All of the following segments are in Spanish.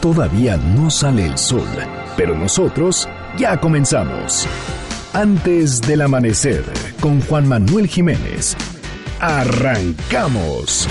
Todavía no sale el sol, pero nosotros ya comenzamos. Antes del amanecer, con Juan Manuel Jiménez. Arrancamos.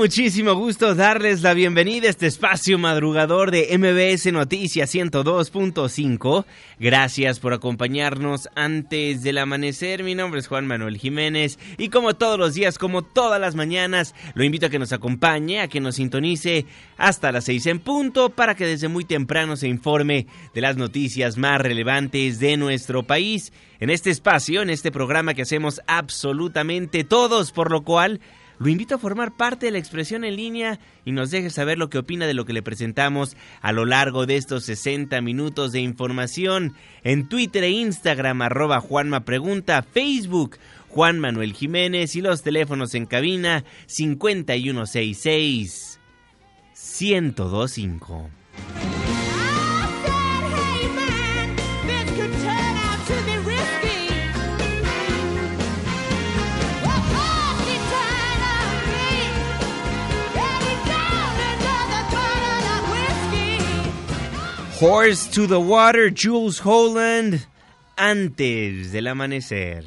Muchísimo gusto darles la bienvenida a este espacio madrugador de MBS Noticias 102.5. Gracias por acompañarnos antes del amanecer. Mi nombre es Juan Manuel Jiménez y como todos los días, como todas las mañanas, lo invito a que nos acompañe, a que nos sintonice hasta las 6 en punto para que desde muy temprano se informe de las noticias más relevantes de nuestro país. En este espacio, en este programa que hacemos absolutamente todos, por lo cual lo invito a formar parte de la expresión en línea y nos deje saber lo que opina de lo que le presentamos a lo largo de estos 60 minutos de información en Twitter e Instagram arroba Juanma Pregunta, Facebook Juan Manuel Jiménez y los teléfonos en cabina 5166 1025. Horse to the Water, Jules Holland, antes del amanecer.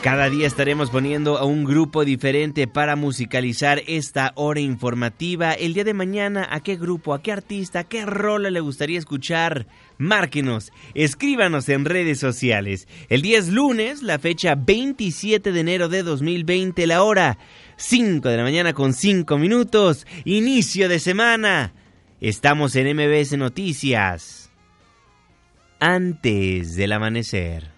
Cada día estaremos poniendo a un grupo diferente para musicalizar esta hora informativa. El día de mañana, ¿a qué grupo, a qué artista, qué rola le gustaría escuchar? Márquenos, escríbanos en redes sociales. El día es lunes, la fecha 27 de enero de 2020, la hora 5 de la mañana con 5 minutos, inicio de semana. Estamos en MBS Noticias. Antes del amanecer.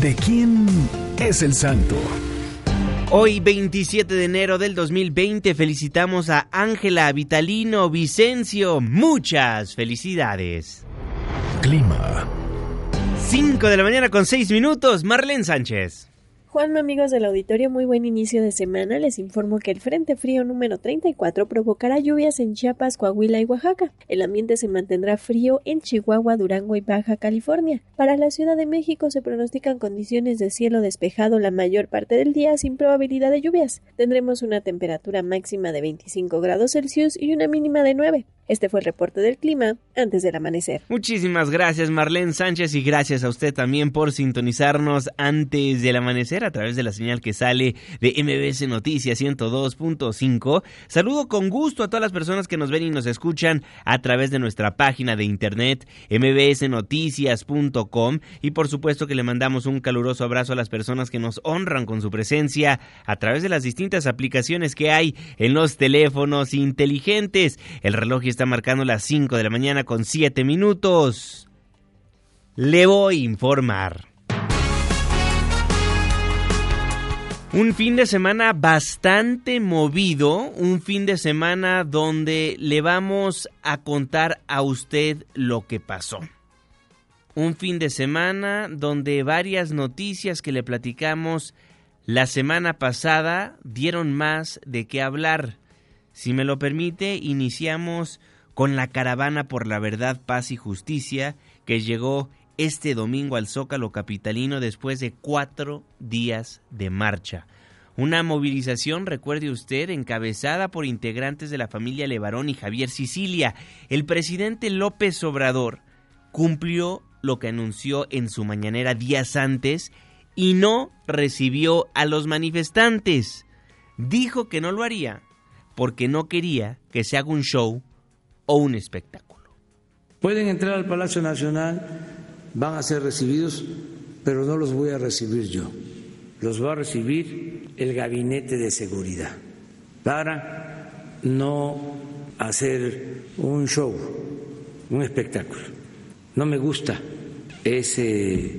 ¿De quién es el santo? Hoy 27 de enero del 2020 felicitamos a Ángela Vitalino Vicencio. Muchas felicidades. Clima. 5 de la mañana con 6 minutos. Marlene Sánchez. Juan, amigos del auditorio, muy buen inicio de semana. Les informo que el Frente Frío número 34 provocará lluvias en Chiapas, Coahuila y Oaxaca. El ambiente se mantendrá frío en Chihuahua, Durango y Baja California. Para la Ciudad de México se pronostican condiciones de cielo despejado la mayor parte del día sin probabilidad de lluvias. Tendremos una temperatura máxima de 25 grados Celsius y una mínima de 9. Este fue el reporte del clima antes del amanecer. Muchísimas gracias Marlene Sánchez y gracias a usted también por sintonizarnos antes del amanecer a través de la señal que sale de MBS Noticias 102.5. Saludo con gusto a todas las personas que nos ven y nos escuchan a través de nuestra página de internet mbsnoticias.com y por supuesto que le mandamos un caluroso abrazo a las personas que nos honran con su presencia a través de las distintas aplicaciones que hay en los teléfonos inteligentes. El reloj está marcando las 5 de la mañana con 7 minutos. Le voy a informar. Un fin de semana bastante movido, un fin de semana donde le vamos a contar a usted lo que pasó. Un fin de semana donde varias noticias que le platicamos la semana pasada dieron más de qué hablar. Si me lo permite, iniciamos con la caravana por la verdad, paz y justicia que llegó este domingo al Zócalo Capitalino después de cuatro días de marcha. Una movilización, recuerde usted, encabezada por integrantes de la familia Levarón y Javier Sicilia. El presidente López Obrador cumplió lo que anunció en su mañanera días antes y no recibió a los manifestantes. Dijo que no lo haría porque no quería que se haga un show o un espectáculo. Pueden entrar al Palacio Nacional, van a ser recibidos, pero no los voy a recibir yo los va a recibir el gabinete de seguridad para no hacer un show, un espectáculo. No me gusta ese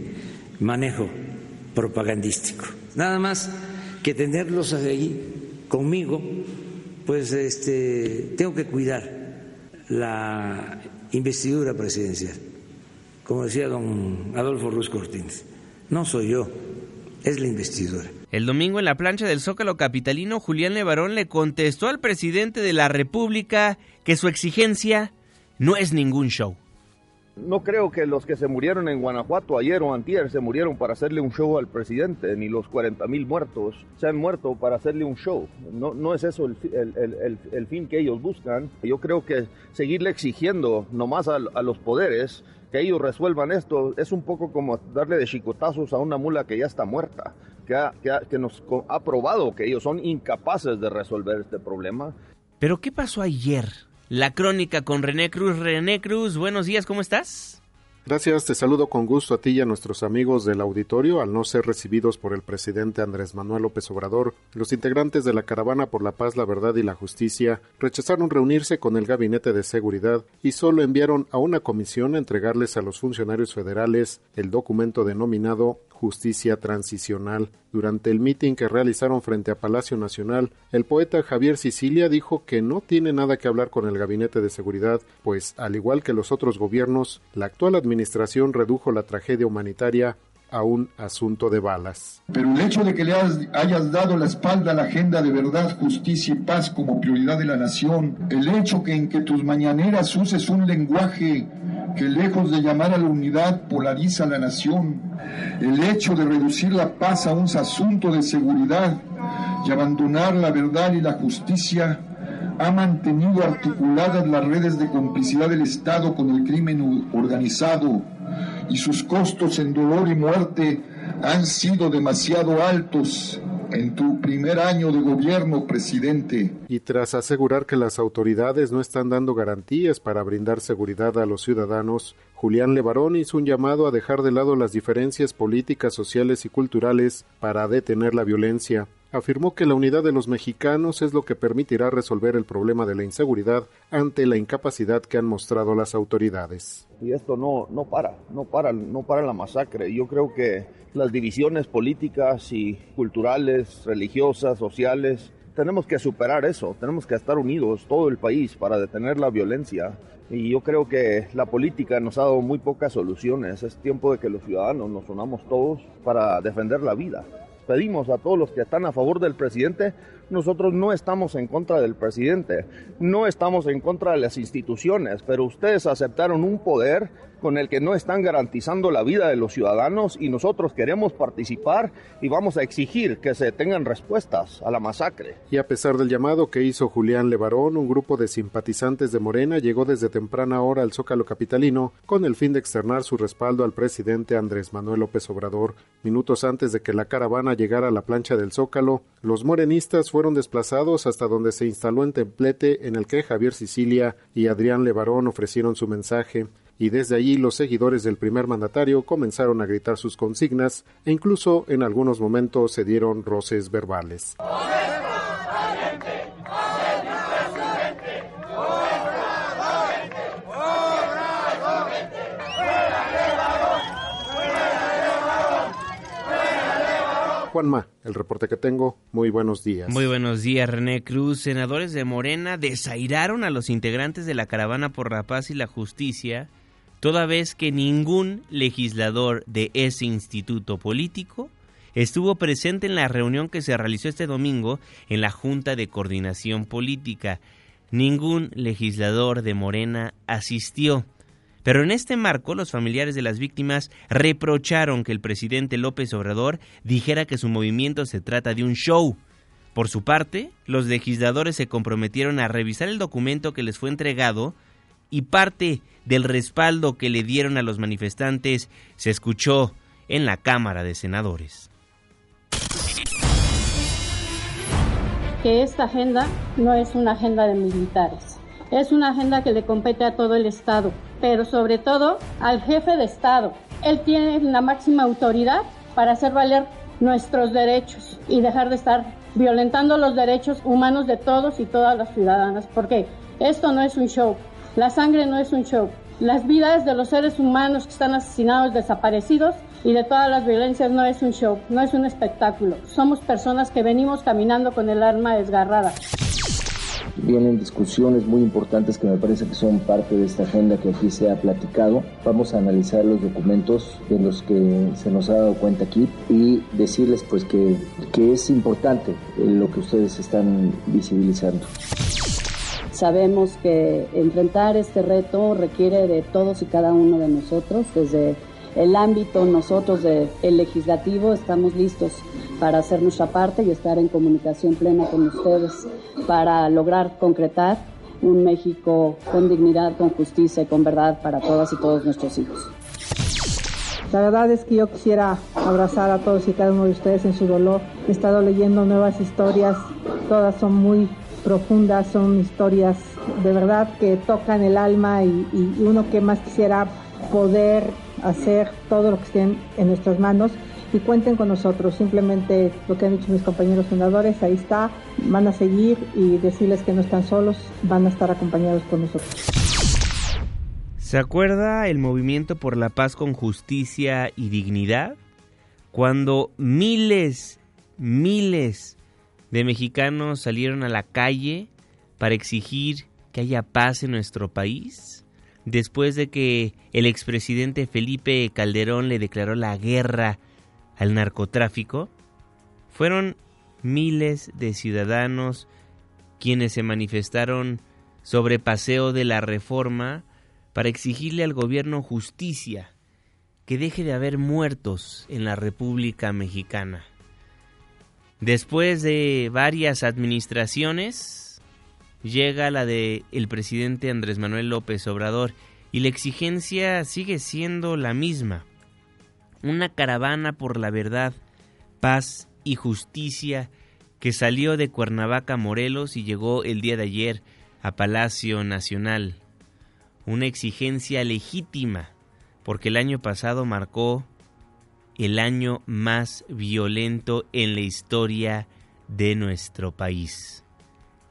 manejo propagandístico. Nada más que tenerlos ahí conmigo, pues este, tengo que cuidar la investidura presidencial. Como decía don Adolfo Ruiz Cortines, no soy yo es la investidura. El domingo en la plancha del Zócalo Capitalino, Julián Levarón le contestó al presidente de la República que su exigencia no es ningún show. No creo que los que se murieron en Guanajuato ayer o antier se murieron para hacerle un show al presidente, ni los 40 mil muertos se han muerto para hacerle un show. No, no es eso el, fin que ellos buscan. Yo creo que seguirle exigiendo nomás a, a los poderes que ellos resuelvan esto es un poco como darle de chicotazos a una mula que ya está muerta, que, que, nos ha probado que ellos son incapaces de resolver este problema. Pero ¿qué pasó ayer? La crónica con René Cruz. René Cruz, buenos días, ¿cómo estás? Gracias, te saludo con gusto a ti y a nuestros amigos del auditorio. Al no ser recibidos por el presidente Andrés Manuel López Obrador, los integrantes de la Caravana por la Paz, la Verdad y la Justicia rechazaron reunirse con el Gabinete de Seguridad y solo enviaron a una comisión a entregarles a los funcionarios federales el documento denominado Justicia Transicional. Durante el mitin que realizaron frente a Palacio Nacional, el poeta Javier Sicilia dijo que no tiene nada que hablar con el Gabinete de Seguridad, pues, al igual que los otros gobiernos, la actual administración redujo la tragedia humanitaria a un asunto de balas. Pero el hecho de que le hayas dado la espalda a la agenda de verdad, justicia y paz como prioridad de la nación, el hecho que en que tus mañaneras uses un lenguaje que lejos de llamar a la unidad polariza a la nación, el hecho de reducir la paz a un asunto de seguridad y abandonar la verdad y la justicia, ha mantenido articuladas las redes de complicidad del Estado con el crimen organizado y sus costos en dolor y muerte han sido demasiado altos en tu primer año de gobierno, presidente. Y tras asegurar que las autoridades no están dando garantías para brindar seguridad a los ciudadanos, Julián Levarón hizo un llamado a dejar de lado las diferencias políticas, sociales y culturales para detener la violencia afirmó que la unidad de los mexicanos es lo que permitirá resolver el problema de la inseguridad ante la incapacidad que han mostrado las autoridades. Y esto no, no para, no para, no para la masacre. Yo creo que las divisiones políticas y culturales, religiosas, sociales, tenemos que superar eso, tenemos que estar unidos todo el país para detener la violencia. Y yo creo que la política nos ha dado muy pocas soluciones. Es tiempo de que los ciudadanos nos unamos todos para defender la vida pedimos a todos los que están a favor del presidente, nosotros no estamos en contra del presidente, no estamos en contra de las instituciones, pero ustedes aceptaron un poder con el que no están garantizando la vida de los ciudadanos y nosotros queremos participar y vamos a exigir que se tengan respuestas a la masacre. Y a pesar del llamado que hizo Julián Levarón, un grupo de simpatizantes de Morena llegó desde temprana hora al Zócalo Capitalino con el fin de externar su respaldo al presidente Andrés Manuel López Obrador. Minutos antes de que la caravana llegara a la plancha del Zócalo, los morenistas fueron desplazados hasta donde se instaló en templete en el que Javier Sicilia y Adrián Levarón ofrecieron su mensaje y desde allí los seguidores del primer mandatario comenzaron a gritar sus consignas e incluso en algunos momentos se dieron roces verbales. Juanma, el reporte que tengo. Muy buenos días. Muy buenos días, René Cruz. Senadores de Morena desairaron a los integrantes de la Caravana por la Paz y la Justicia toda vez que ningún legislador de ese instituto político estuvo presente en la reunión que se realizó este domingo en la Junta de Coordinación Política. Ningún legislador de Morena asistió. Pero en este marco, los familiares de las víctimas reprocharon que el presidente López Obrador dijera que su movimiento se trata de un show. Por su parte, los legisladores se comprometieron a revisar el documento que les fue entregado y parte del respaldo que le dieron a los manifestantes se escuchó en la Cámara de Senadores. Que esta agenda no es una agenda de militares, es una agenda que le compete a todo el Estado, pero sobre todo al jefe de Estado. Él tiene la máxima autoridad para hacer valer nuestros derechos y dejar de estar violentando los derechos humanos de todos y todas las ciudadanas, porque esto no es un show, la sangre no es un show, las vidas de los seres humanos que están asesinados, desaparecidos y de todas las violencias no es un show, no es un espectáculo. Somos personas que venimos caminando con el arma desgarrada. Vienen discusiones muy importantes que me parece que son parte de esta agenda que aquí se ha platicado. Vamos a analizar los documentos de los que se nos ha dado cuenta aquí y decirles pues que, que es importante lo que ustedes están visibilizando. Sabemos que enfrentar este reto requiere de todos y cada uno de nosotros. Desde el ámbito nosotros del legislativo estamos listos para hacer nuestra parte y estar en comunicación plena con ustedes para lograr concretar un México con dignidad, con justicia y con verdad para todas y todos nuestros hijos. La verdad es que yo quisiera abrazar a todos y cada uno de ustedes en su dolor. He estado leyendo nuevas historias, todas son muy profundas, son historias de verdad que tocan el alma y, uno que más quisiera poder hacer todo lo que esté en nuestras manos y cuenten con nosotros. Simplemente lo que han dicho mis compañeros fundadores, ahí está, van a seguir y decirles que no están solos, van a estar acompañados por nosotros. ¿Se acuerda el movimiento por la paz con justicia y dignidad? Cuando miles, miles de mexicanos salieron a la calle para exigir que haya paz en nuestro país, después de que el expresidente Felipe Calderón le declaró la guerra al narcotráfico, fueron miles de ciudadanos quienes se manifestaron sobre paseo de la reforma para exigirle al gobierno justicia, que deje de haber muertos en la República Mexicana. Después de varias administraciones, llega la de el presidente Andrés Manuel López Obrador y la exigencia sigue siendo la misma. Una caravana por la verdad, paz y justicia que salió de Cuernavaca, Morelos y llegó el día de ayer a Palacio Nacional. Una exigencia legítima, porque el año pasado marcó el año más violento en la historia de nuestro país.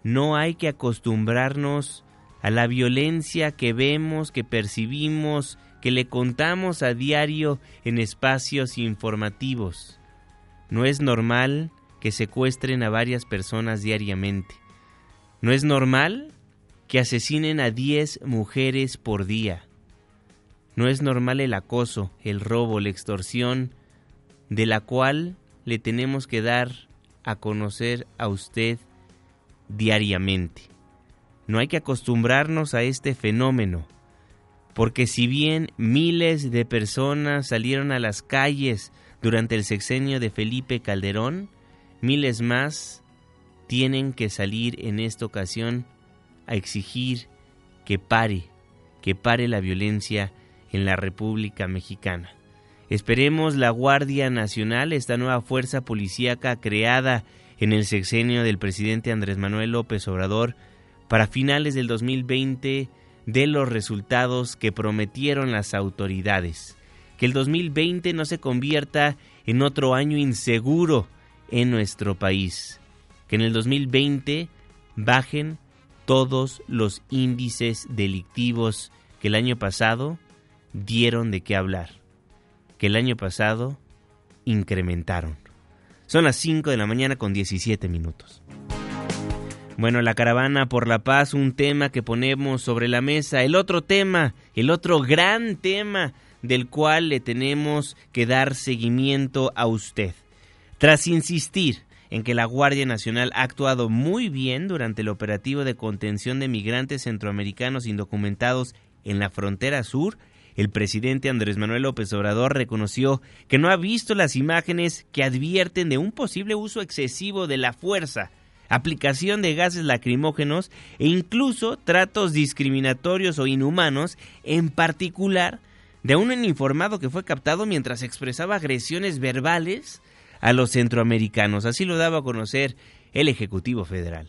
No hay que acostumbrarnos a la violencia que vemos, que percibimos, que le contamos a diario en espacios informativos. No es normal que secuestren a varias personas diariamente. No es normal que asesinen a 10 mujeres por día. No es normal el acoso, el robo, la extorsión, de la cual le tenemos que dar a conocer a usted diariamente. No hay que acostumbrarnos a este fenómeno, porque si bien miles de personas salieron a las calles durante el sexenio de Felipe Calderón, miles más tienen que salir en esta ocasión a exigir que pare, que pare la violencia en la República Mexicana. Esperemos la Guardia Nacional, esta nueva fuerza policíaca creada en el sexenio del presidente Andrés Manuel López Obrador, para finales del 2020 de los resultados que prometieron las autoridades. Que el 2020 no se convierta en otro año inseguro en nuestro país. Que en el 2020 bajen todos los índices delictivos que el año pasado dieron de qué hablar que el año pasado incrementaron. Son las 5 de la mañana con 17 minutos. Bueno, la caravana por la paz, un tema que ponemos sobre la mesa. El otro tema, el otro gran tema del cual le tenemos que dar seguimiento a usted. Tras insistir en que la Guardia Nacional ha actuado muy bien durante el operativo de contención de migrantes centroamericanos indocumentados en la frontera sur, el presidente Andrés Manuel López Obrador reconoció que no ha visto las imágenes que advierten de un posible uso excesivo de la fuerza, aplicación de gases lacrimógenos e incluso tratos discriminatorios o inhumanos, en particular de un informado que fue captado mientras expresaba agresiones verbales a los centroamericanos. Así lo daba a conocer el Ejecutivo Federal.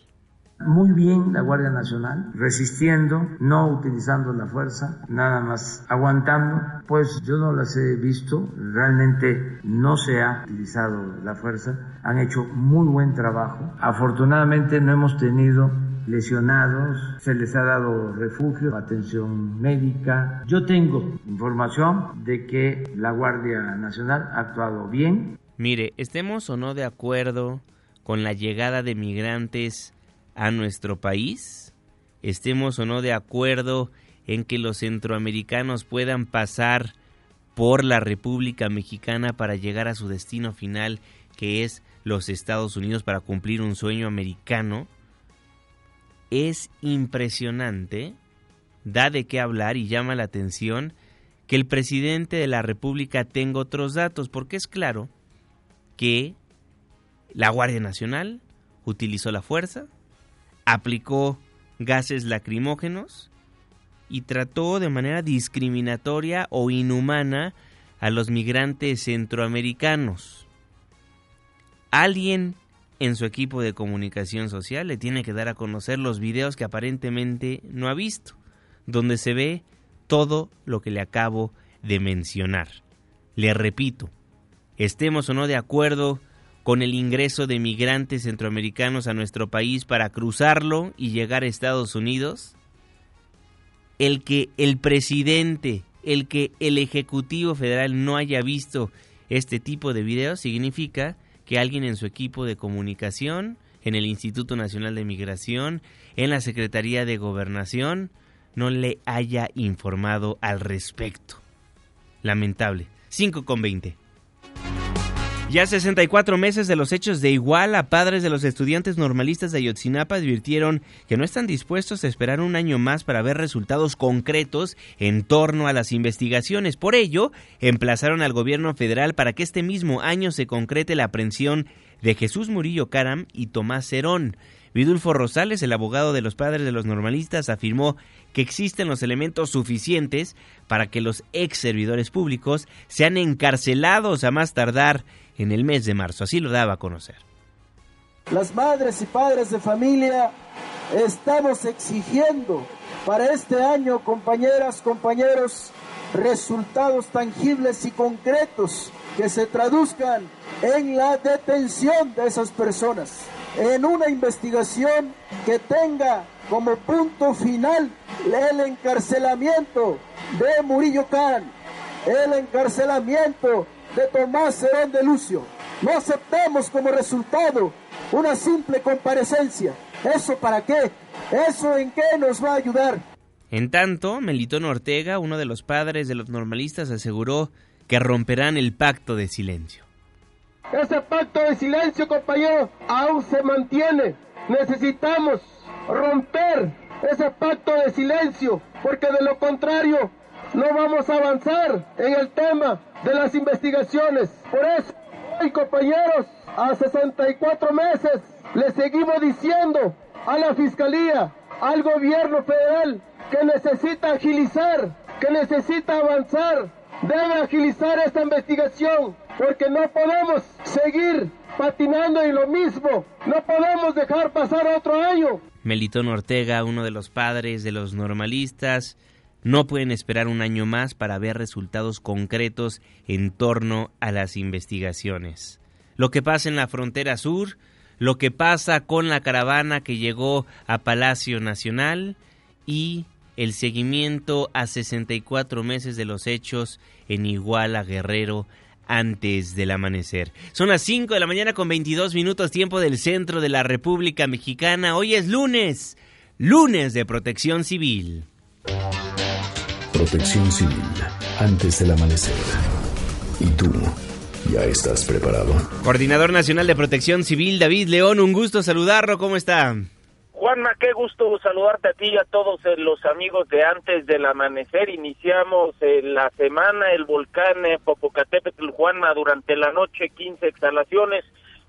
Muy bien la Guardia Nacional, resistiendo, no utilizando la fuerza, nada más aguantando. Pues yo no las he visto, realmente no se ha utilizado la fuerza, han hecho muy buen trabajo. Afortunadamente no hemos tenido lesionados, se les ha dado refugio, atención médica. Yo tengo información de que la Guardia Nacional ha actuado bien. Mire, estemos o no de acuerdo con la llegada de migrantes a nuestro país, estemos o no de acuerdo en que los centroamericanos puedan pasar por la República Mexicana para llegar a su destino final, que es los Estados Unidos, para cumplir un sueño americano, es impresionante, da de qué hablar y llama la atención que el presidente de la República tenga otros datos, porque es claro que la Guardia Nacional utilizó la fuerza, aplicó gases lacrimógenos y trató de manera discriminatoria o inhumana a los migrantes centroamericanos. Alguien en su equipo de comunicación social le tiene que dar a conocer los videos que aparentemente no ha visto, donde se ve todo lo que le acabo de mencionar. Le repito, estemos o no de acuerdo con el ingreso de migrantes centroamericanos a nuestro país para cruzarlo y llegar a Estados Unidos, el que el presidente, el que el Ejecutivo Federal no haya visto este tipo de videos significa que alguien en su equipo de comunicación, en el Instituto Nacional de Migración, en la Secretaría de Gobernación, no le haya informado al respecto. Lamentable. 5 con 20. Ya 64 meses de los hechos de Iguala, padres de los estudiantes normalistas de Ayotzinapa advirtieron que no están dispuestos a esperar un año más para ver resultados concretos en torno a las investigaciones. Por ello, emplazaron al gobierno federal para que este mismo año se concrete la aprehensión de Jesús Murillo Caram y Tomás Cerón. Vidulfo Rosales, el abogado de los padres de los normalistas, afirmó que existen los elementos suficientes para que los ex servidores públicos sean encarcelados a más tardar en el mes de marzo. Así lo daba a conocer. Las madres y padres de familia estamos exigiendo para este año, compañeras, compañeros, resultados tangibles y concretos que se traduzcan en la detención de esas personas, en una investigación que tenga como punto final el encarcelamiento de Murillo Can, el encarcelamiento de Tomás Herón de Lucio. No aceptemos como resultado una simple comparecencia. ¿Eso para qué? ¿Eso en qué nos va a ayudar? En tanto, Melitón Ortega, uno de los padres de los normalistas, aseguró que romperán el pacto de silencio. Ese pacto de silencio, compañero, aún se mantiene. Necesitamos romper ese pacto de silencio, porque de lo contrario no vamos a avanzar en el tema de las investigaciones. Por eso, hoy compañeros, a 64 meses le seguimos diciendo a la Fiscalía, al gobierno federal, que necesita agilizar, que necesita avanzar, debe agilizar esta investigación, porque no podemos seguir patinando en lo mismo, no podemos dejar pasar otro año. Melitón Ortega, uno de los padres de los normalistas, no pueden esperar un año más para ver resultados concretos en torno a las investigaciones. Lo que pasa en la frontera sur, lo que pasa con la caravana que llegó a Palacio Nacional y el seguimiento a 64 meses de los hechos en Iguala Guerrero antes del amanecer. Son las 5 de la mañana con 22 minutos tiempo del centro de la República Mexicana. Hoy es lunes, lunes de protección civil. Protección civil antes del amanecer. ¿Y tú ¿Ya estás preparado? Coordinador Nacional de Protección Civil, David León, un gusto saludarlo. ¿Cómo está? Juanma, qué gusto saludarte a ti y a todos eh, los amigos de antes del amanecer. Iniciamos eh, la semana, el volcán eh, Popocatépetl, Juanma, durante la noche, 15 exhalaciones,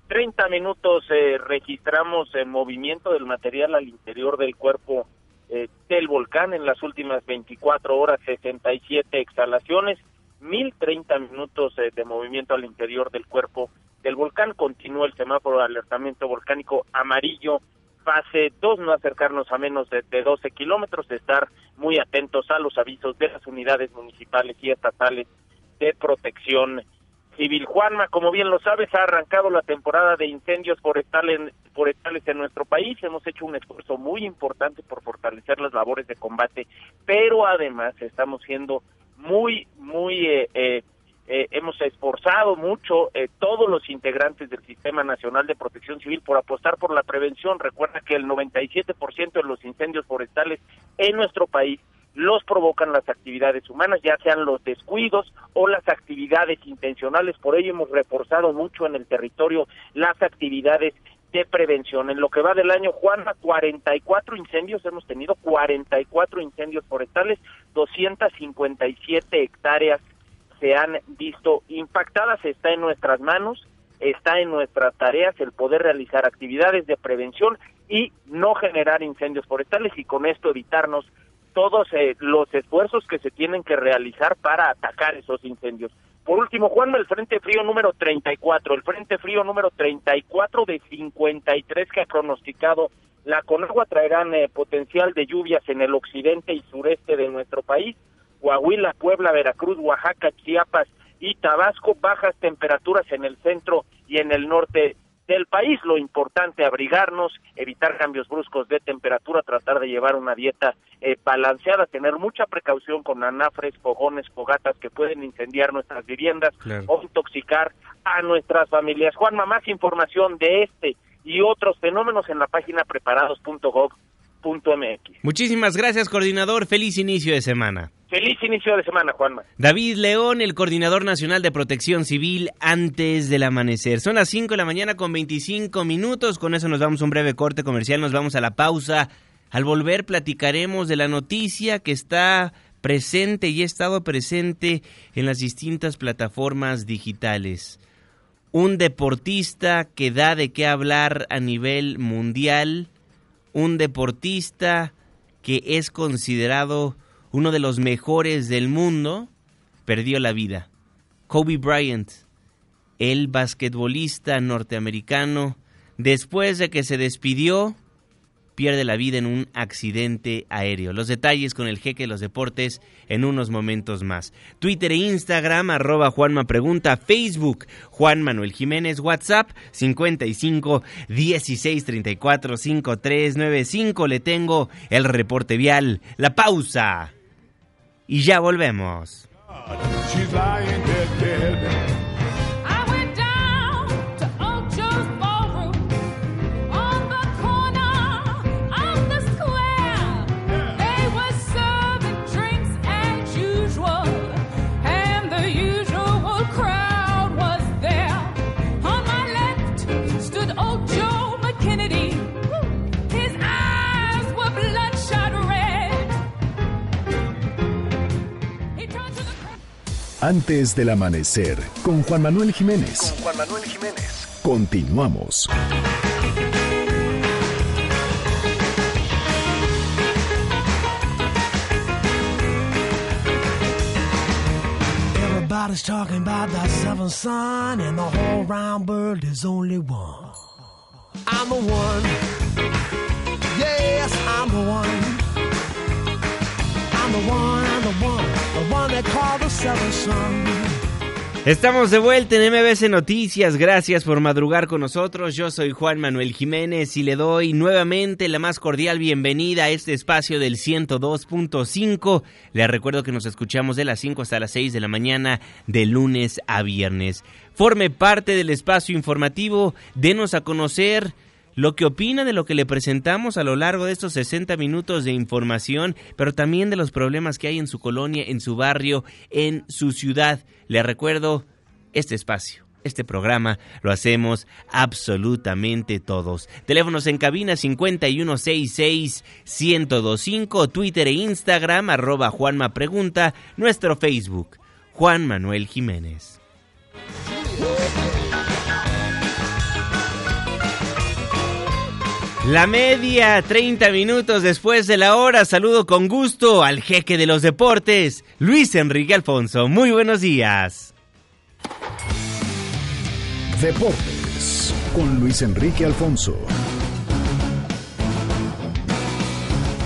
30 minutos registramos el movimiento del material al interior del cuerpo del volcán en las últimas 24 horas, 67 exhalaciones, 1030 minutos de movimiento al interior del cuerpo del volcán. Continúa el semáforo de alertamiento volcánico amarillo fase 2, no acercarnos a menos de, 12 kilómetros, estar muy atentos a los avisos de las unidades municipales y estatales de protección civil. Juanma, como bien lo sabes, ha arrancado la temporada de incendios forestales, en nuestro país. Hemos hecho un esfuerzo muy importante por fortalecer las labores de combate, pero además estamos siendo muy, muy eh, eh, eh, hemos esforzado mucho eh, todos los integrantes del Sistema Nacional de Protección Civil por apostar por la prevención. Recuerda que el 97% de los incendios forestales en nuestro país los provocan las actividades humanas, ya sean los descuidos o las actividades intencionales. Por ello hemos reforzado mucho en el territorio las actividades de prevención. En lo que va del año, Juana, 44 incendios, hemos tenido 44 incendios forestales, 257 hectáreas se han visto impactadas. Está en nuestras manos, está en nuestras tareas el poder realizar actividades de prevención y no generar incendios forestales y con esto evitarnos todos eh, los esfuerzos que se tienen que realizar para atacar esos incendios. Por último, Juan, el Frente Frío número 34, el Frente Frío número 34 de 53 que ha pronosticado la Conagua traerán eh, potencial de lluvias en el occidente y sureste de nuestro país Coahuila, Puebla, Veracruz, Oaxaca, Chiapas y Tabasco, bajas temperaturas en el centro y en el norte del país. Lo importante, abrigarnos, evitar cambios bruscos de temperatura, tratar de llevar una dieta eh, balanceada, tener mucha precaución con anafres, fogones, fogatas que pueden incendiar nuestras viviendas o intoxicar a nuestras familias. Juanma, más información de este y otros fenómenos en la página preparados.gov MX. Muchísimas gracias, coordinador. Feliz inicio de semana. Feliz inicio de semana, Juanma. David León, el coordinador nacional de protección civil antes del amanecer. Son las 5 de la mañana con 25 minutos. Con eso nos vamos a un breve corte comercial, nos vamos a la pausa. Al volver platicaremos de la noticia que está presente y ha estado presente en las distintas plataformas digitales. Un deportista que da de qué hablar a nivel mundial un deportista que es considerado uno de los mejores del mundo, perdió la vida. Kobe Bryant, el basquetbolista norteamericano, después de que se despidió pierde la vida en un accidente aéreo. Los detalles con el jeque de los deportes en unos momentos más. Twitter e Instagram, arroba Juanma Pregunta, Facebook, Juan Manuel Jiménez, WhatsApp, 55 16 34 5395. Le tengo el reporte vial, la pausa. Y ya volvemos. Antes del amanecer, con Juan Manuel Jiménez. Con Juan Manuel Jiménez. Continuamos. Everybody's talking about that seventh son, and the whole round world is only one. I'm the one. Yes, I'm the one. I'm the one, I'm the one. Estamos de vuelta en MBC Noticias, gracias por madrugar con nosotros, yo soy Juan Manuel Jiménez y le doy nuevamente la más cordial bienvenida a este espacio del 102.5. Le recuerdo que nos escuchamos de las 5 hasta las 6 de la mañana de lunes a viernes. Forme parte del espacio informativo, denos a conocer lo que opina de lo que le presentamos a lo largo de estos 60 minutos de información, pero también de los problemas que hay en su colonia, en su barrio, en su ciudad. Le recuerdo este espacio Este programa lo hacemos absolutamente todos. Teléfonos en cabina 5166-1025, Twitter e Instagram, arroba Juanma Pregunta, nuestro Facebook, Juan Manuel Jiménez. La media, 30 minutos después de la hora. Saludo con gusto al jeque de los deportes, Luis Enrique Alfonso. Muy buenos días. Deportes con Luis Enrique Alfonso.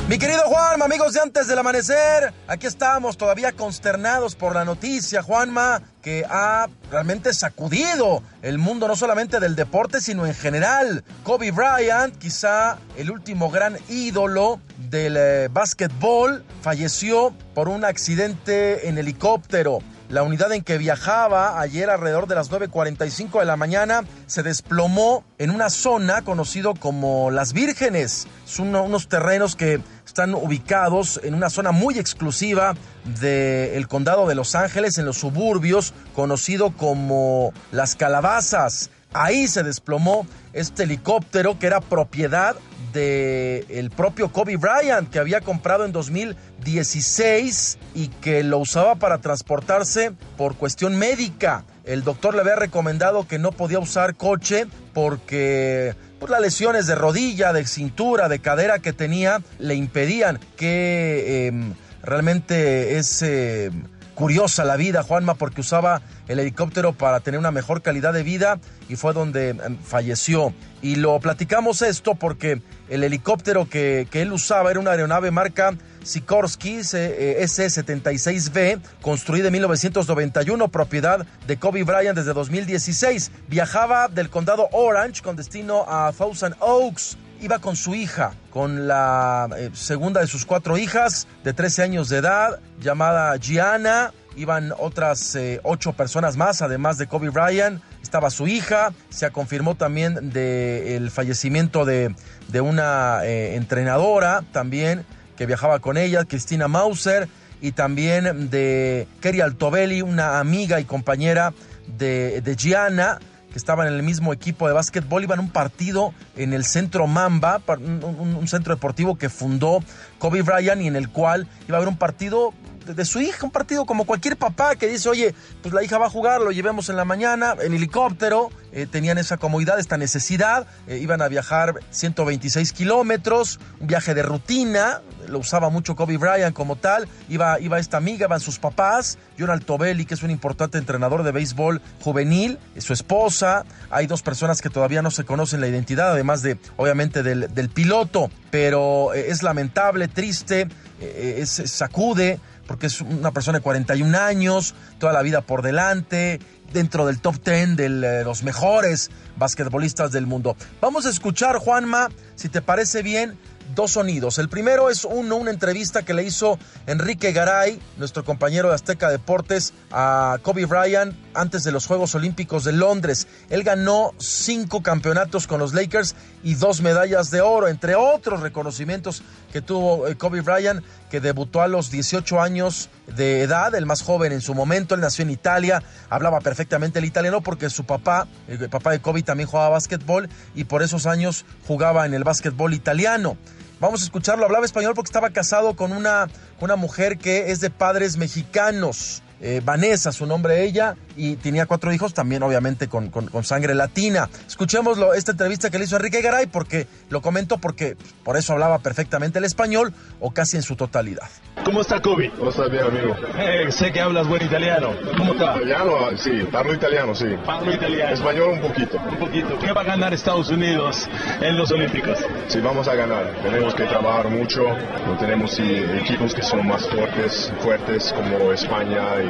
Mi querido Juanma, amigos de antes del amanecer, aquí estamos todavía consternados por la noticia, Juanma, que ha realmente sacudido el mundo no solamente del deporte, sino en general. Kobe Bryant, quizá el último gran ídolo del eh, básquetbol, falleció por un accidente en helicóptero. La unidad en que viajaba ayer alrededor de las 9.45 de la mañana se desplomó en una zona conocido como Las Vírgenes. Son unos terrenos que están ubicados en una zona muy exclusiva del condado de Los Ángeles, en los suburbios, conocido como Las Calabazas. Ahí se desplomó este helicóptero que era propiedad del propio Kobe Bryant, que había comprado en 2016 y que lo usaba para transportarse por cuestión médica. El doctor le había recomendado que no podía usar coche porque pues, las lesiones de rodilla, de cintura, de cadera que tenía le impedían que em, realmente es em, curiosa la vida, Juanma, porque usaba el helicóptero para tener una mejor calidad de vida y fue donde em, falleció. Y lo platicamos esto porque el helicóptero que, él usaba era una aeronave marca Sikorsky S-76B, construida en 1991, propiedad de Kobe Bryant desde 2016. Viajaba del condado Orange con destino a Thousand Oaks. Iba con su hija, con la eh, segunda de sus cuatro hijas de 13 años de edad, llamada Gianna. Iban otras eh, ocho personas más, además de Kobe Bryant. Estaba su hija. Se confirmó también del fallecimiento de, de una eh, entrenadora también que viajaba con ella, Cristina Mauser, y también de Kerry Altobelli, una amiga y compañera de, de Gianna, que estaban en el mismo equipo de básquetbol, iban a un partido en el centro Mamba, un, un centro deportivo que fundó Kobe Bryant y en el cual iba a haber un partido de su hija, un partido como cualquier papá que dice, oye, pues la hija va a jugar, lo llevemos en la mañana, en helicóptero, eh, tenían esa comodidad, esta necesidad, eh, iban a viajar 126 kilómetros, un viaje de rutina, lo usaba mucho Kobe Bryant como tal, iba, iba esta amiga, iban sus papás, Jonathan Tobelli, que es un importante entrenador de béisbol juvenil, su esposa, hay dos personas que todavía no se conocen la identidad, además de, obviamente, del, del piloto, pero eh, es lamentable, triste, es, sacude, porque es una persona de 41 años, toda la vida por delante, dentro del top 10 de los mejores basquetbolistas del mundo. Vamos a escuchar, Juanma, si te parece bien, dos sonidos. El primero es uno, una entrevista que le hizo Enrique Garay, nuestro compañero de Azteca Deportes, a Kobe Bryant antes de los Juegos Olímpicos de Londres. Él ganó cinco campeonatos con los Lakers y dos medallas de oro, entre otros reconocimientos que tuvo eh, Kobe Bryant, que debutó a los 18 años de edad, el más joven en su momento. Él nació en Italia, hablaba perfectamente el italiano porque su papá, el papá de Kobe, también jugaba básquetbol y por esos años jugaba en el básquetbol italiano. Vamos a escucharlo, hablaba español porque estaba casado con una, una mujer que es de padres mexicanos. Eh, Vanessa, su nombre ella, y tenía cuatro hijos también obviamente con, con, sangre latina. Escuchémoslo, esta entrevista que le hizo Enrique Garay, porque lo comento porque por eso hablaba perfectamente el español o casi en su totalidad. ¿Cómo está Kobe? ¿Cómo estás bien, amigo? Eh, sé que hablas buen italiano. ¿Cómo está? Italiano, sí, parlo italiano, sí. Parlo italiano. Español un poquito. Un poquito. ¿Qué va a ganar Estados Unidos en los Olímpicos? Sí, vamos a ganar. Tenemos que trabajar mucho. No tenemos sí, equipos que son más fuertes, fuertes como España y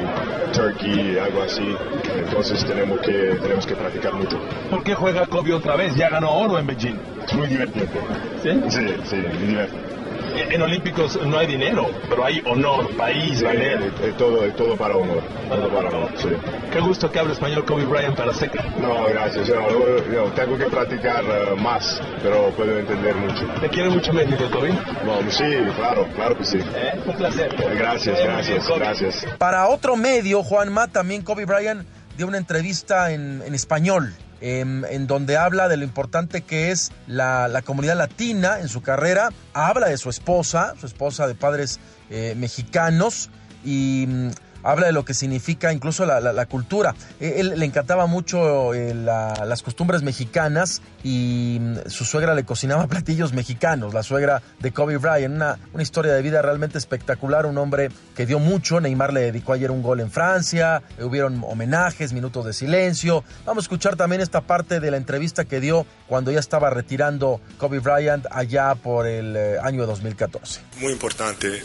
Turkey, algo así. Entonces tenemos que, tenemos que practicar mucho. ¿Por qué juega Kobe otra vez? Ya ganó oro en Beijing. Es muy divertido. ¿Sí? Sí, sí, muy divertido en Olímpicos no hay dinero, pero hay honor, país, dinero. Es, todo, es todo para honor. Todo para honor, sí. Qué gusto que hable español Kobe Bryant para Seca. No, gracias. Yo, yo tengo que practicar uh, más, pero puedo entender mucho. ¿Te quiere mucho México, Kobe? No, sí, claro, claro que sí. ¿Eh? Un placer. Gracias, gracias, gracias. Para otro medio, Juanma, también Kobe Bryant dio una entrevista en, español, em, en, donde habla de lo importante que es la, la, comunidad latina en su carrera. Habla de su esposa, su esposa de padres eh, mexicanos, y mm, habla de lo que significa incluso la, cultura. Eh, él, le encantaba mucho eh, las costumbres mexicanas y mm, su suegra le cocinaba platillos mexicanos, la suegra de Kobe Bryant, una, una historia de vida realmente espectacular, un hombre que dio mucho, Neymar le dedicó ayer un gol en Francia, eh, hubieron homenajes, minutos de silencio. Vamos a escuchar también esta parte de la entrevista que dio cuando ya estaba retirando Kobe Bryant allá por el año 2014. Muy importante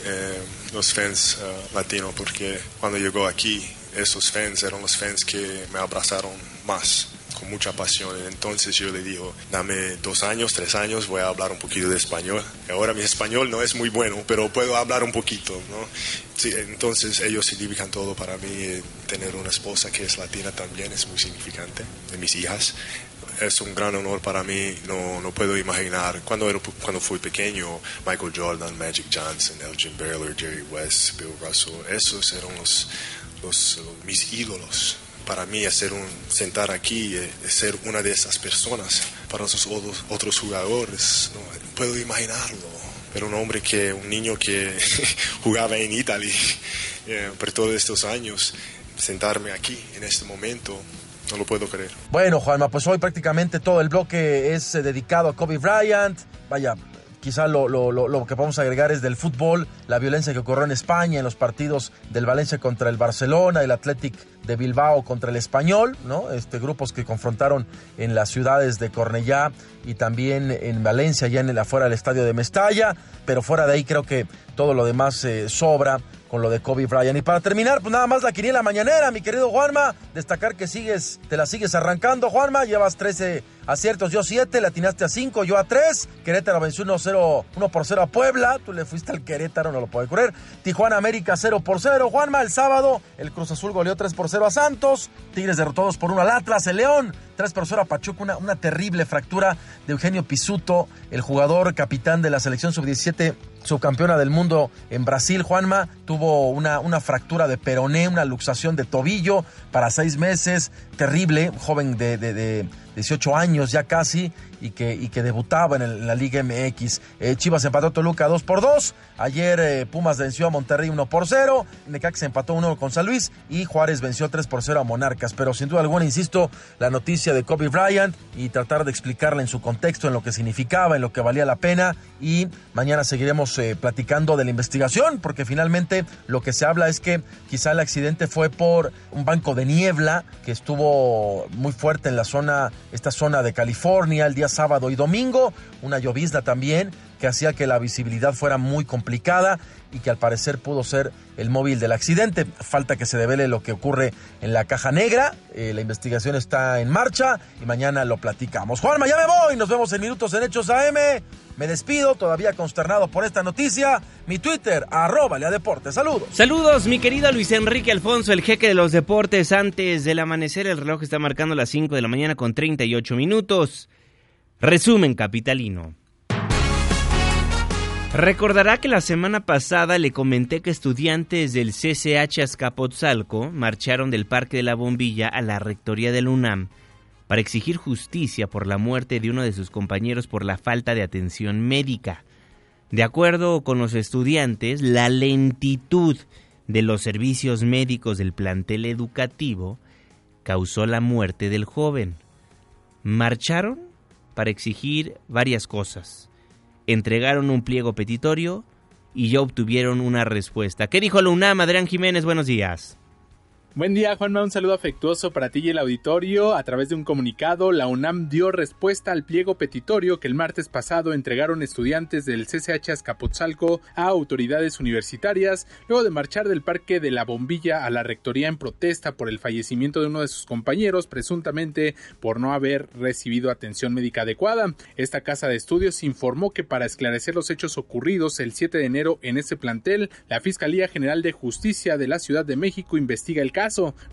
los fans latinos porque cuando llegó aquí, esos fans eran los fans que me abrazaron más con mucha pasión. Entonces yo le digo, dame dos años, tres años, voy a hablar un poquito de español. Ahora mi español no es muy bueno, pero puedo hablar un poquito, ¿no? Sí, entonces ellos significan todo para mí. Tener una esposa que es latina también es muy significante, de mis hijas. Es un gran honor para mí, no, no puedo imaginar. Cuando, era, cuando fui pequeño, Michael Jordan, Magic Johnson, Elgin Baylor, Jerry West, Bill Russell, esos eran los, los mis ídolos para mí hacer un, sentar aquí eh, ser una de esas personas. Para esos otros, otros jugadores, no puedo imaginarlo. Pero un hombre que, un niño que jugaba en Italia eh, por todos estos años, sentarme aquí en este momento, no lo puedo creer. Bueno, Juanma, pues hoy prácticamente todo el bloque es eh, dedicado a Kobe Bryant. Vaya, quizá lo, lo, lo, que podemos agregar es del fútbol, la violencia que ocurrió en España en los partidos del Valencia contra el Barcelona, el Athletic de Bilbao contra el Español, ¿no? Este, grupos que confrontaron en las ciudades de Cornellá y también en Valencia, ya en el, afuera del estadio de Mestalla, pero fuera de ahí creo que todo lo demás eh, sobra con lo de Kobe Bryant. Y para terminar, pues nada más la quiniela mañanera, mi querido Juanma. Destacar que sigues, te la sigues arrancando, Juanma. Llevas 13 aciertos, yo 7, le atinaste a 5, yo a 3. Querétaro venció 1, 0, 1 por 0 a Puebla. Tú le fuiste al Querétaro, no lo puede correr. Tijuana América 0 por 0. Juanma, el sábado, el Cruz Azul goleó 3 por 0 a Santos. Tigres derrotados por 1 al Atlas. El León 3 por 0 a Pachuca. Una, una terrible fractura de Eugenio Pisuto, el jugador capitán de la selección sub-17 subcampeona del mundo en Brasil, Juanma, tuvo una, una fractura de peroné, una luxación de tobillo para seis meses, terrible, joven de, de, de 18 años ya casi, y que, y que debutaba en, la Liga MX. Eh, Chivas empató a Toluca 2 por 2. Ayer eh, Pumas venció a Monterrey 1 por 0. Necaxa empató 1 con San Luis. Y Juárez venció 3 por 0 a Monarcas. Pero sin duda alguna, insisto, la noticia de Kobe Bryant y tratar de explicarla en su contexto, en lo que significaba, en lo que valía la pena. Y mañana seguiremos eh, platicando de la investigación, porque finalmente lo que se habla es que quizá el accidente fue por un banco de niebla que estuvo muy fuerte en la zona, esta zona de California el día sábado y domingo, una llovizna también que hacía que la visibilidad fuera muy complicada y que al parecer pudo ser el móvil del accidente. Falta que se devele lo que ocurre en la caja negra. Eh, la investigación está en marcha y mañana lo platicamos. Juanma, ya me voy. Nos vemos en Minutos en Hechos AM. Me despido, todavía consternado por esta noticia. Mi Twitter, arroba Lea Deportes. Saludos. Saludos, mi querido Luis Enrique Alfonso, el jeque de los deportes. Antes del amanecer, el reloj está marcando las 5 de la mañana con 38 minutos. Resumen capitalino. Recordará que la semana pasada le comenté que estudiantes del CCH Azcapotzalco marcharon del Parque de la Bombilla a la rectoría del UNAM para exigir justicia por la muerte de uno de sus compañeros por la falta de atención médica. De acuerdo con los estudiantes, la lentitud de los servicios médicos del plantel educativo causó la muerte del joven. Marcharon para exigir varias cosas. Entregaron un pliego petitorio y ya obtuvieron una respuesta. ¿Qué dijo la UNAM, Adrián Jiménez? Buenos días. Buen día, Juanma. Un saludo afectuoso para ti y el auditorio. A través de un comunicado, la UNAM dio respuesta al pliego petitorio que el martes pasado entregaron estudiantes del CCH Azcapotzalco a autoridades universitarias, luego de marchar del Parque de la Bombilla a la rectoría en protesta por el fallecimiento de uno de sus compañeros, presuntamente por no haber recibido atención médica adecuada. Esta casa de estudios informó que para esclarecer los hechos ocurridos el 7 de enero en ese plantel, la Fiscalía General de Justicia de la Ciudad de México investiga el caso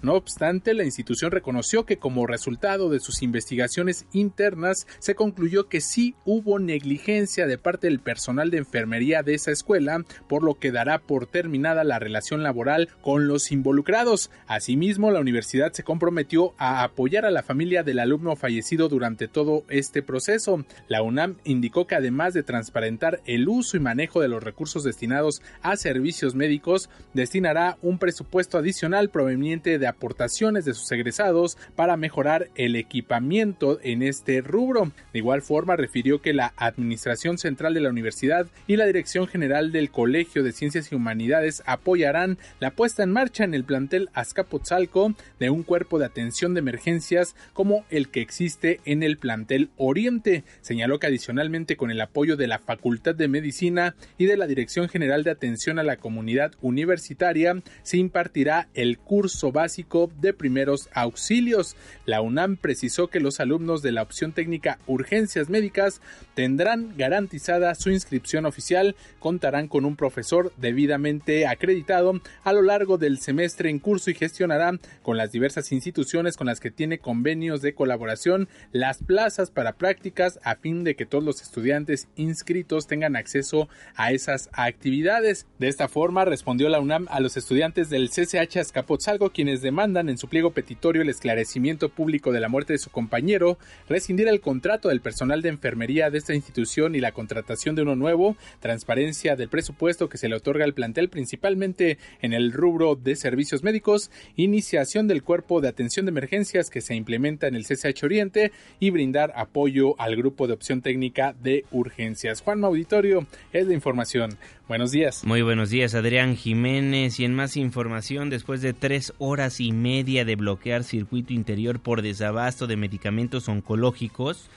No obstante, la institución reconoció que como resultado de sus investigaciones internas se concluyó que sí hubo negligencia de parte del personal de enfermería de esa escuela, por lo que dará por terminada la relación laboral con los involucrados. Asimismo, la universidad se comprometió a apoyar a la familia del alumno fallecido durante todo este proceso. La UNAM indicó que además de transparentar el uso y manejo de los recursos destinados a servicios médicos, destinará un presupuesto adicional proveniente de aportaciones de sus egresados para mejorar el equipamiento en este rubro. De igual forma, refirió que la Administración Central de la Universidad y la Dirección General del Colegio de Ciencias y Humanidades apoyarán la puesta en marcha en el plantel Azcapotzalco de un cuerpo de atención de emergencias como el que existe en el plantel Oriente. Señaló que adicionalmente con el apoyo de la Facultad de Medicina y de la Dirección General de Atención a la Comunidad Universitaria se impartirá el curso básico de primeros auxilios. La UNAM precisó que los alumnos de la opción técnica Urgencias Médicas tendrán garantizada su inscripción oficial, contarán con un profesor debidamente acreditado a lo largo del semestre en curso y gestionará con las diversas instituciones con las que tiene convenios de colaboración las plazas para prácticas a fin de que todos los estudiantes inscritos tengan acceso a esas actividades. De esta forma respondió la UNAM a los estudiantes del CCH Azcapotzalco quienes demandan en su pliego petitorio el esclarecimiento público de la muerte de su compañero, rescindir el contrato del personal de enfermería de esta institución y la contratación de uno nuevo, transparencia del presupuesto que se le otorga al plantel principalmente en el rubro de servicios médicos, iniciación del cuerpo de atención de emergencias que se implementa en el CCH Oriente y brindar apoyo al grupo de opción técnica de urgencias. Juan Auditorio es la información. Buenos días. Muy buenos días, Adrián Jiménez. Y en más información, después de tres horas y media de bloquear circuito interior por desabasto de medicamentos oncológicos,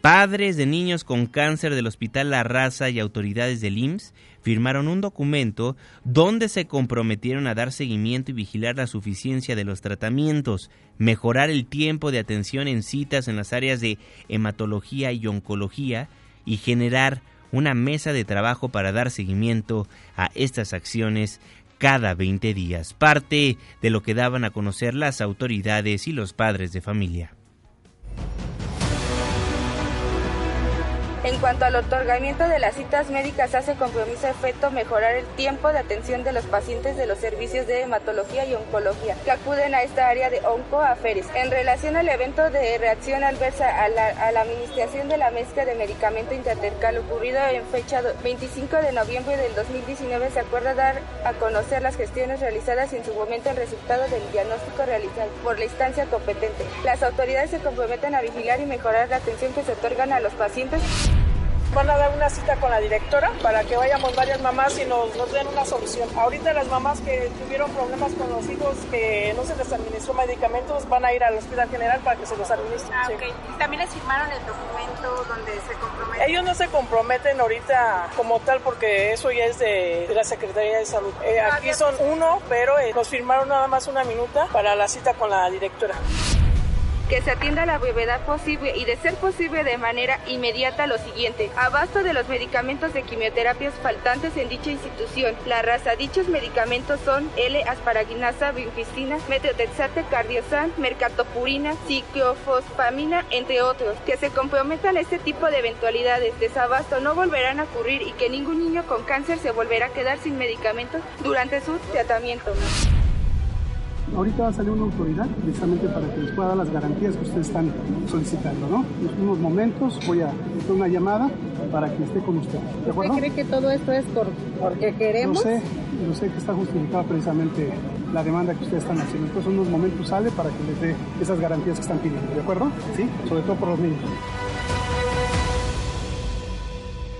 padres de niños con cáncer del Hospital La Raza y autoridades del IMSS firmaron un documento donde se comprometieron a dar seguimiento y vigilar la suficiencia de los tratamientos, mejorar el tiempo de atención en citas en las áreas de hematología y oncología y generar una mesa de trabajo para dar seguimiento a estas acciones cada 20 días, parte de lo que daban a conocer las autoridades y los padres de familia. En cuanto al otorgamiento de las citas médicas, hace compromiso efecto mejorar el tiempo de atención de los pacientes de los servicios de hematología y oncología que acuden a esta área de oncoaferes. En relación al evento de reacción adversa a la, a la administración de la mezcla de medicamento intertercal ocurrido en fecha 25 de noviembre del 2019, se acuerda dar a conocer las gestiones realizadas y en su momento el resultado del diagnóstico realizado por la instancia competente. Las autoridades se comprometen a vigilar y mejorar la atención que se otorgan a los pacientes van a dar una cita con la directora para que vayamos varias mamás y nos, nos den una solución. Ahorita las mamás que tuvieron problemas con los hijos que no se les administró medicamentos van a ir al hospital general para que se los administren. Ah, okay. ¿Y también les firmaron el documento donde se comprometen? Ellos no se comprometen ahorita como tal porque eso ya es de, de la Secretaría de Salud. Eh, aquí son uno, pero eh, nos firmaron nada más una minuta para la cita con la directora que se atienda la brevedad posible y de ser posible de manera inmediata lo siguiente. Abasto de los medicamentos de quimioterapias faltantes en dicha institución. La raza, dichos medicamentos son L-asparaginasa, vincristina, metotrexate, cardiosan, mercatopurina, ciclofosfamina, entre otros. Que se comprometan este tipo de eventualidades. Desabasto no volverán a ocurrir y que ningún niño con cáncer se volverá a quedar sin medicamentos durante su tratamiento. Ahorita va a salir una autoridad precisamente para que les pueda dar las garantías que ustedes están solicitando, ¿no? En unos momentos voy a hacer una llamada para que esté con usted. ¿De acuerdo? ¿Usted cree que todo esto es por, porque queremos? Yo sé, yo sé que está justificada precisamente la demanda que ustedes están haciendo. Entonces, en unos momentos sale para que les dé esas garantías que están pidiendo, ¿de acuerdo? Sí, sobre todo por los niños.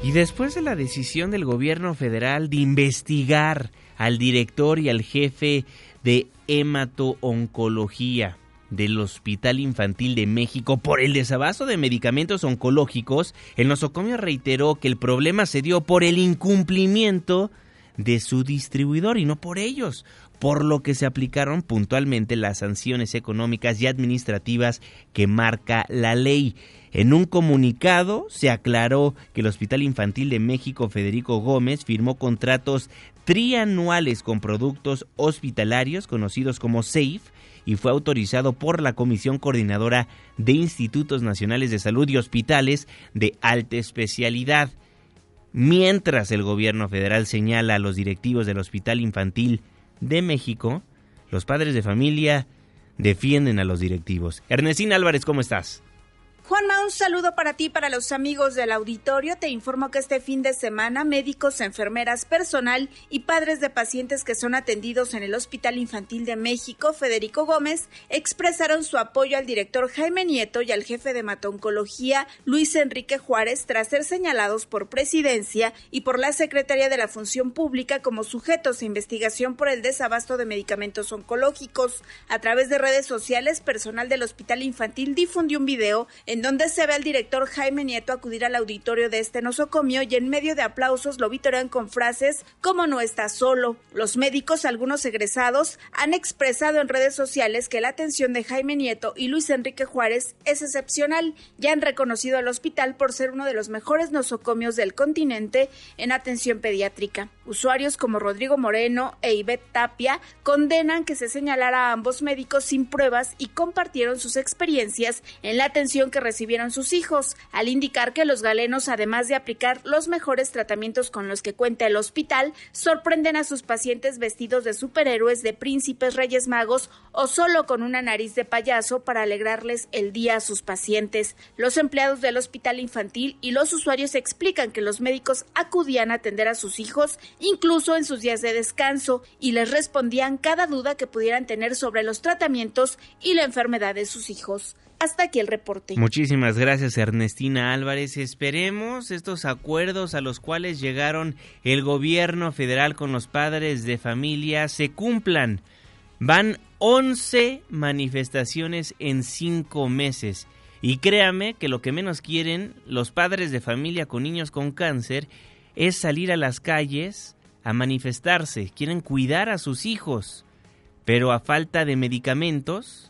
Y después de la decisión del gobierno federal de investigar al director y al jefe de hemato-oncología del Hospital Infantil de México por el desabasto de medicamentos oncológicos, el nosocomio reiteró que el problema se dio por el incumplimiento de su distribuidor y no por ellos, por lo que se aplicaron puntualmente las sanciones económicas y administrativas que marca la ley. En un comunicado se aclaró que el Hospital Infantil de México Federico Gómez firmó contratos trianuales con productos hospitalarios conocidos como SAFE y fue autorizado por la Comisión Coordinadora de Institutos Nacionales de Salud y Hospitales de Alta Especialidad. Mientras el gobierno federal señala a los directivos del Hospital Infantil de México, los padres de familia defienden a los directivos. Ernestina Álvarez, ¿cómo estás? Juanma, un saludo para ti, para los amigos del auditorio. Te informo que este fin de semana médicos, enfermeras, personal y padres de pacientes que son atendidos en el Hospital Infantil de México, Federico Gómez, expresaron su apoyo al director Jaime Nieto y al jefe de matoncología, Luis Enrique Juárez, tras ser señalados por presidencia y por la Secretaría de la Función Pública como sujetos de investigación por el desabasto de medicamentos oncológicos. A través de redes sociales, personal del Hospital Infantil difundió un video en en donde se ve al director Jaime Nieto acudir al auditorio de este nosocomio y en medio de aplausos lo vitorean con frases como no está solo. Los médicos, algunos egresados, han expresado en redes sociales que la atención de Jaime Nieto y Luis Enrique Juárez es excepcional y han reconocido al hospital por ser uno de los mejores nosocomios del continente en atención pediátrica. Usuarios como Rodrigo Moreno e Ivette Tapia condenan que se señalara a ambos médicos sin pruebas y compartieron sus experiencias en la atención que recibieron sus hijos, al indicar que los galenos, además de aplicar los mejores tratamientos con los que cuenta el hospital, sorprenden a sus pacientes vestidos de superhéroes, de príncipes, reyes magos o solo con una nariz de payaso para alegrarles el día a sus pacientes. Los empleados del hospital infantil y los usuarios explican que los médicos acudían a atender a sus hijos incluso en sus días de descanso y les respondían cada duda que pudieran tener sobre los tratamientos y la enfermedad de sus hijos. Hasta aquí el reporte. Muchísimas gracias Ernestina Álvarez. Esperemos estos acuerdos a los cuales llegaron el gobierno federal con los padres de familia se cumplan. Van 11 manifestaciones en 5 meses. Y créame que lo que menos quieren los padres de familia con niños con cáncer es salir a las calles a manifestarse. Quieren cuidar a sus hijos. Pero a falta de medicamentos,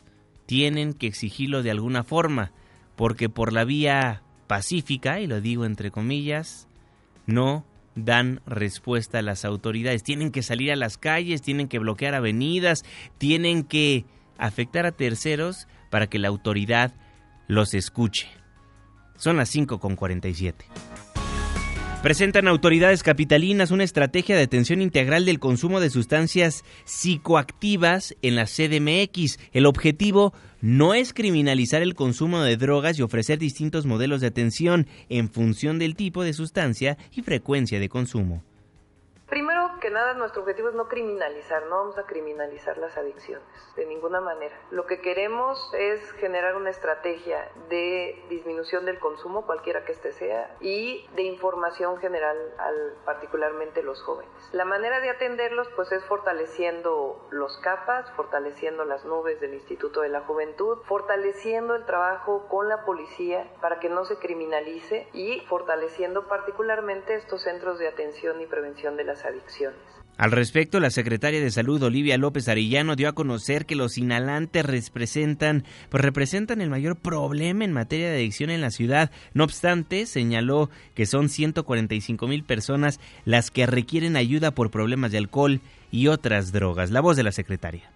tienen que exigirlo de alguna forma, porque por la vía pacífica, y lo digo entre comillas, no dan respuesta a las autoridades. Tienen que salir a las calles, tienen que bloquear avenidas, tienen que afectar a terceros para que la autoridad los escuche. Son las 5.47. Presentan autoridades capitalinas una estrategia de atención integral del consumo de sustancias psicoactivas en la CDMX. El objetivo no es criminalizar el consumo de drogas y ofrecer distintos modelos de atención en función del tipo de sustancia y frecuencia de consumo. Primero que nada, nuestro objetivo es no criminalizar, no vamos a criminalizar las adicciones de ninguna manera. Lo que queremos es generar una estrategia de disminución del consumo, cualquiera que este sea, y de información general al particularmente los jóvenes. La manera de atenderlos pues es fortaleciendo los capas, fortaleciendo las nubes del Instituto de la Juventud, fortaleciendo el trabajo con la policía para que no se criminalice y fortaleciendo particularmente estos centros de atención y prevención de las adicciones. Al respecto, la secretaria de Salud Olivia López Arellano dio a conocer que los inhalantes representan, pues representan el mayor problema en materia de adicción en la ciudad. No obstante, señaló que son 145 mil personas las que requieren ayuda por problemas de alcohol y otras drogas. La voz de la secretaria.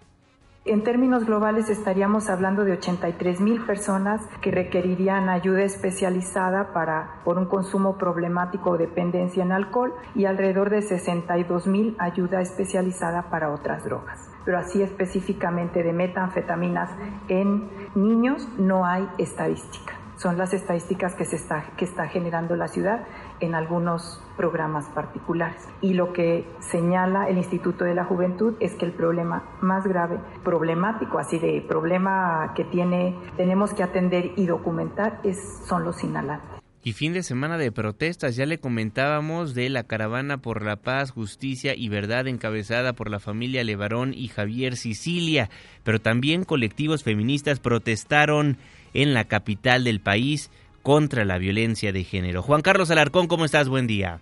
En términos globales estaríamos hablando de 83 mil personas que requerirían ayuda especializada para, por un consumo problemático o dependencia en alcohol y alrededor de 62 mil ayuda especializada para otras drogas. Pero así específicamente de metanfetaminas en niños no hay estadística. Son las estadísticas que, se está, que está generando la ciudad en algunos programas particulares. Y lo que señala el Instituto de la Juventud es que el problema más grave, problemático, así de problema que tiene, tenemos que atender y documentar, es, son los inhalantes. Y fin de semana de protestas, ya le comentábamos de la caravana por la paz, justicia y verdad encabezada por la familia Levarón y Javier Sicilia, pero también colectivos feministas protestaron en la capital del país contra la violencia de género. Juan Carlos Alarcón, ¿cómo estás? Buen día.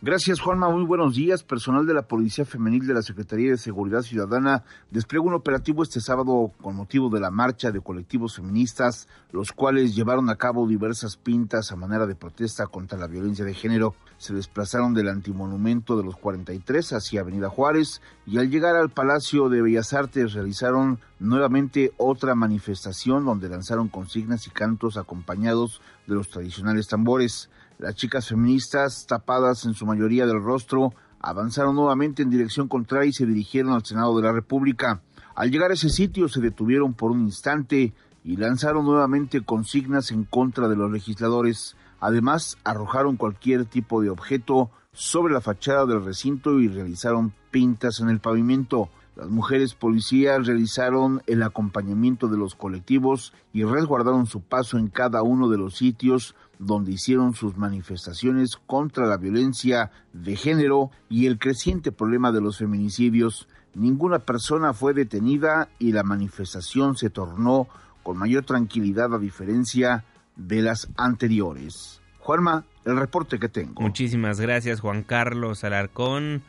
Gracias, Juanma. Muy buenos días. Personal de la Policía Femenil de la Secretaría de Seguridad Ciudadana desplegó un operativo este sábado con motivo de la marcha de colectivos feministas, los cuales llevaron a cabo diversas pintas a manera de protesta contra la violencia de género. Se desplazaron del antimonumento de los 43 hacia Avenida Juárez y al llegar al Palacio de Bellas Artes realizaron nuevamente otra manifestación donde lanzaron consignas y cantos acompañados de los tradicionales tambores. Las chicas feministas, tapadas en su mayoría del rostro, avanzaron nuevamente en dirección contraria y se dirigieron al Senado de la República. Al llegar a ese sitio se detuvieron por un instante y lanzaron nuevamente consignas en contra de los legisladores. Además, arrojaron cualquier tipo de objeto sobre la fachada del recinto y realizaron pintas en el pavimento. Las mujeres policías realizaron el acompañamiento de los colectivos y resguardaron su paso en cada uno de los sitios donde hicieron sus manifestaciones contra la violencia de género y el creciente problema de los feminicidios. Ninguna persona fue detenida y la manifestación se tornó con mayor tranquilidad a diferencia de las anteriores. Juanma, el reporte que tengo. Muchísimas gracias Juan Carlos Alarcón.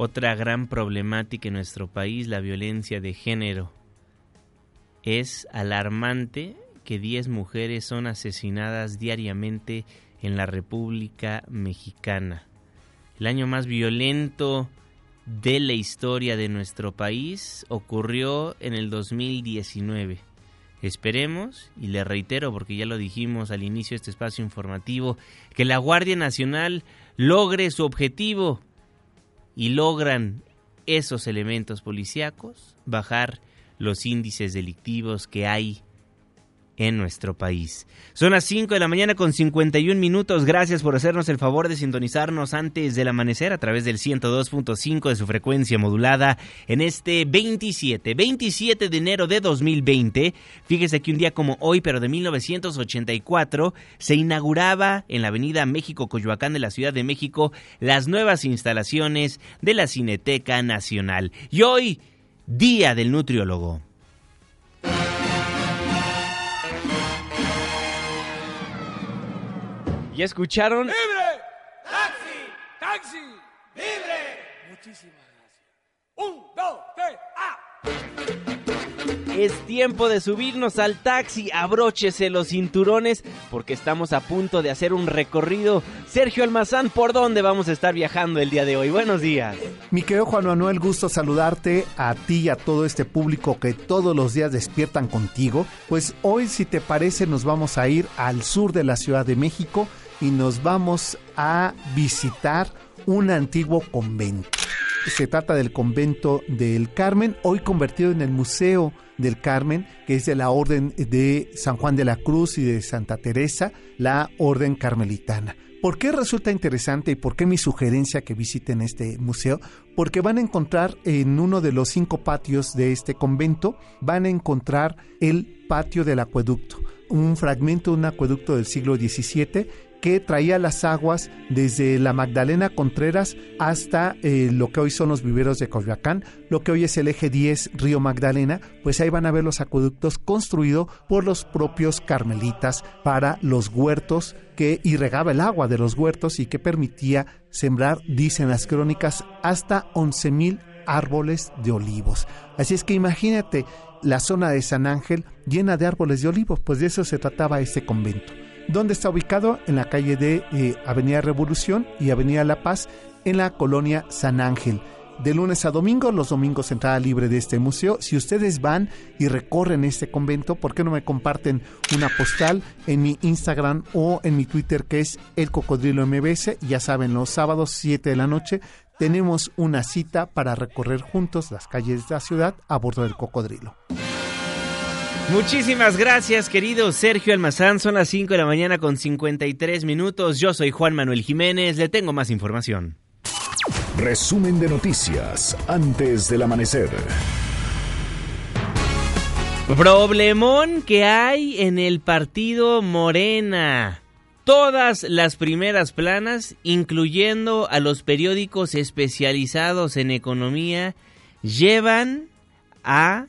Otra gran problemática en nuestro país, la violencia de género. Es alarmante que 10 mujeres son asesinadas diariamente en la República Mexicana. El año más violento de la historia de nuestro país ocurrió en el 2019. Esperemos, y le reitero porque ya lo dijimos al inicio de este espacio informativo, que la Guardia Nacional logre su objetivo y logran esos elementos policíacos bajar los índices delictivos que hay en nuestro país. Son las 5 de la mañana con 51 minutos. Gracias por hacernos el favor de sintonizarnos antes del amanecer a través del 102.5 de su frecuencia modulada en este 27, 27 de enero de 2020. Fíjese que un día como hoy, pero de 1984, se inauguraba en la avenida México Coyoacán de la Ciudad de México las nuevas instalaciones de la Cineteca Nacional. Y hoy, Día del Nutriólogo. ¿Ya escucharon? ¡Libre! ¡Taxi! ¡Taxi! ¡Libre! Muchísimas gracias. Un, dos, tres, ¡ah! Es tiempo de subirnos al taxi. Abróchese los cinturones porque estamos a punto de hacer un recorrido. Sergio Almazán, ¿por dónde vamos a estar viajando el día de hoy? Buenos días. Mi querido Juan Manuel, gusto saludarte a ti y a todo este público que todos los días despiertan contigo. Pues hoy, si te parece, nos vamos a ir al sur de la Ciudad de México y nos vamos a visitar un antiguo convento. Se trata del convento del Carmen, hoy convertido en el Museo del Carmen, que es de la Orden de San Juan de la Cruz y de Santa Teresa, la Orden Carmelitana. ¿Por qué resulta interesante y por qué mi sugerencia que visiten este museo? Porque van a encontrar en uno de los cinco patios de este convento, van a encontrar el patio del acueducto, un fragmento de un acueducto del siglo XVII que traía las aguas desde la Magdalena Contreras hasta eh, lo que hoy son los viveros de Coyoacán, lo que hoy es el eje 10 Río Magdalena, pues ahí van a ver los acueductos construidos por los propios carmelitas para los huertos que irregaba el agua de los huertos y que permitía sembrar, dicen las crónicas, hasta 11.000 árboles de olivos. Así es que imagínate la zona de San Ángel llena de árboles de olivos, pues de eso se trataba este convento. ¿Dónde está ubicado? En la calle de eh, Avenida Revolución y Avenida La Paz, en la colonia San Ángel. De lunes a domingo, los domingos entrada libre de este museo. Si ustedes van y recorren este convento, ¿por qué no me comparten una postal en mi Instagram o en mi Twitter que es El Cocodrilo MBS? Ya saben, los sábados 7 de la noche tenemos una cita para recorrer juntos las calles de la ciudad a bordo del cocodrilo. Muchísimas gracias, querido Sergio Almazán. Son las 5 de la mañana con 53 minutos. Yo soy Juan Manuel Jiménez. Le tengo más información. Resumen de noticias antes del amanecer. Problemón que hay en el partido Morena. Todas las primeras planas, incluyendo a los periódicos especializados en economía, llevan a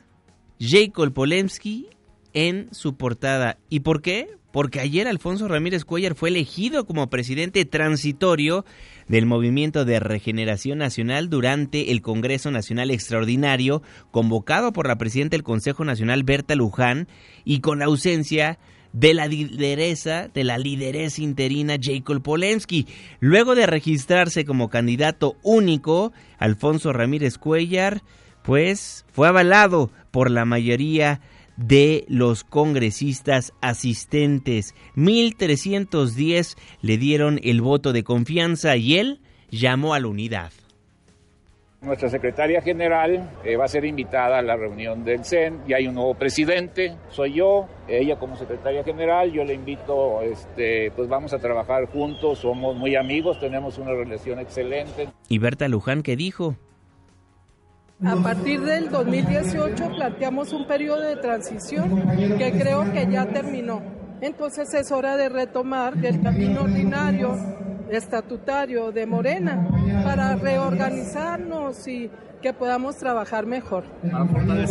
Jacob Polemski en su portada. ¿Y por qué? porque ayer Alfonso Ramírez Cuellar fue elegido como presidente transitorio del Movimiento de Regeneración Nacional durante el Congreso Nacional Extraordinario convocado por la presidenta del Consejo Nacional Berta Luján y con la ausencia de la lideresa, de la lideresa interina Jacob Polensky. Luego de registrarse como candidato único, Alfonso Ramírez Cuellar, pues fue avalado por la mayoría de los congresistas asistentes. 1310 le dieron el voto de confianza y él llamó a la unidad. Nuestra secretaria general eh, va a ser invitada a la reunión del CEN y hay un nuevo presidente, soy yo, ella como secretaria general, yo le invito, este, pues vamos a trabajar juntos, somos muy amigos, tenemos una relación excelente. ¿Y Berta Luján qué dijo? A partir del 2018 planteamos un periodo de transición que creo que ya terminó. Entonces es hora de retomar el camino ordinario estatutario de Morena para reorganizarnos y que podamos trabajar mejor.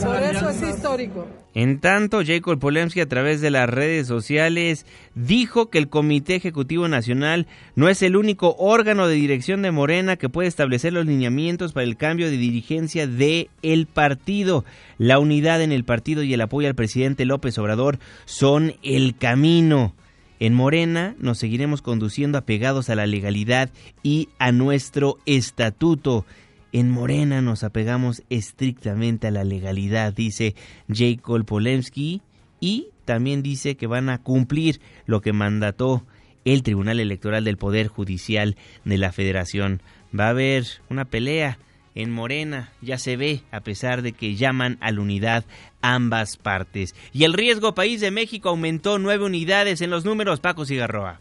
Por eso es histórico. En tanto, Jacob Polemski a través de las redes sociales dijo que el Comité Ejecutivo Nacional no es el único órgano de dirección de Morena que puede establecer los lineamientos para el cambio de dirigencia de el partido. La unidad en el partido y el apoyo al presidente López Obrador son el camino. En Morena nos seguiremos conduciendo apegados a la legalidad y a nuestro estatuto. En Morena nos apegamos estrictamente a la legalidad, dice Jacob Polemski, y también dice que van a cumplir lo que mandató el Tribunal Electoral del Poder Judicial de la Federación. Va a haber una pelea en Morena, ya se ve, a pesar de que llaman a la unidad ambas partes. Y el riesgo país de México aumentó nueve unidades en los números, Paco Cigarroa.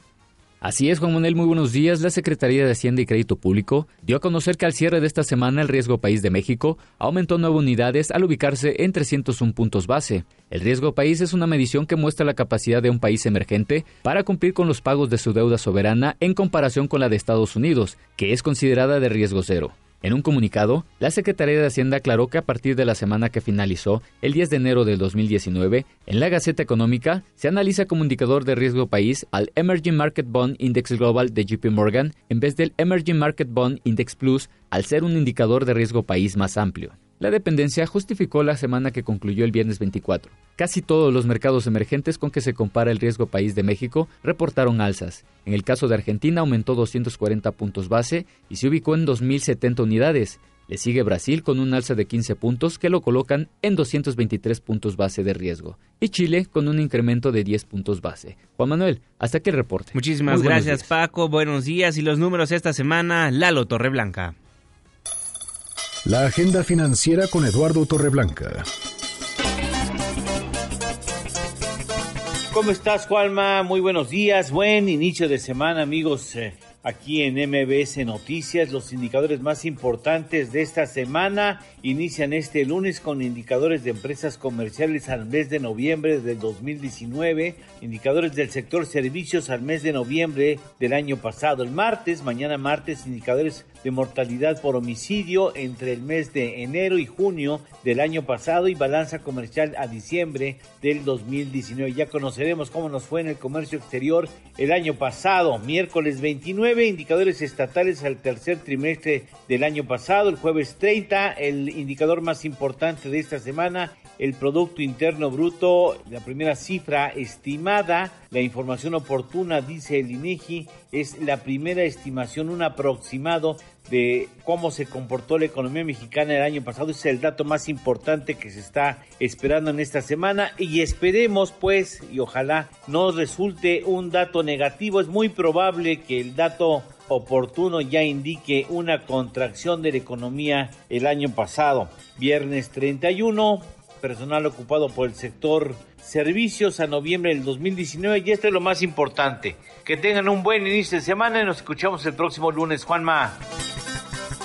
Así es, Juan Manuel, muy buenos días. La Secretaría de Hacienda y Crédito Público dio a conocer que al cierre de esta semana el riesgo país de México aumentó nueve unidades al ubicarse en 301 puntos base. El riesgo país es una medición que muestra la capacidad de un país emergente para cumplir con los pagos de su deuda soberana en comparación con la de Estados Unidos, que es considerada de riesgo cero. En un comunicado, la Secretaría de Hacienda aclaró que a partir de la semana que finalizó, el 10 de enero del 2019, en la Gaceta Económica se analiza como indicador de riesgo país al Emerging Market Bond Index Global de JP Morgan en vez del Emerging Market Bond Index Plus al ser un indicador de riesgo país más amplio. La dependencia justificó la semana que concluyó el viernes 24. Casi todos los mercados emergentes con que se compara el riesgo país de México reportaron alzas. En el caso de Argentina aumentó 240 puntos base y se ubicó en 2.070 unidades. Le sigue Brasil con un alza de 15 puntos que lo colocan en 223 puntos base de riesgo. Y Chile con un incremento de 10 puntos base. Juan Manuel, hasta aquí el reporte. Muchísimas gracias Paco, buenos días y los números esta semana, Lalo Torreblanca. La agenda financiera con Eduardo Torreblanca. ¿Cómo estás, Juanma? Muy buenos días. Buen inicio de semana, amigos. Eh, aquí en MBS Noticias, los indicadores más importantes de esta semana inician este lunes con indicadores de empresas comerciales al mes de noviembre del 2019, indicadores del sector servicios al mes de noviembre del año pasado. El martes, mañana martes, indicadores de mortalidad por homicidio entre el mes de enero y junio del año pasado y balanza comercial a diciembre del 2019. Ya conoceremos cómo nos fue en el comercio exterior el año pasado, miércoles 29, indicadores estatales al tercer trimestre del año pasado, el jueves 30, el indicador más importante de esta semana, el Producto Interno Bruto, la primera cifra estimada, la información oportuna, dice el INEGI, es la primera estimación, un aproximado de cómo se comportó la economía mexicana el año pasado. Es el dato más importante que se está esperando en esta semana y esperemos pues y ojalá no resulte un dato negativo. Es muy probable que el dato oportuno ya indique una contracción de la economía el año pasado. Viernes 31, personal ocupado por el sector servicios a noviembre del 2019 y esto es lo más importante. Que tengan un buen inicio de semana y nos escuchamos el próximo lunes. Juanma.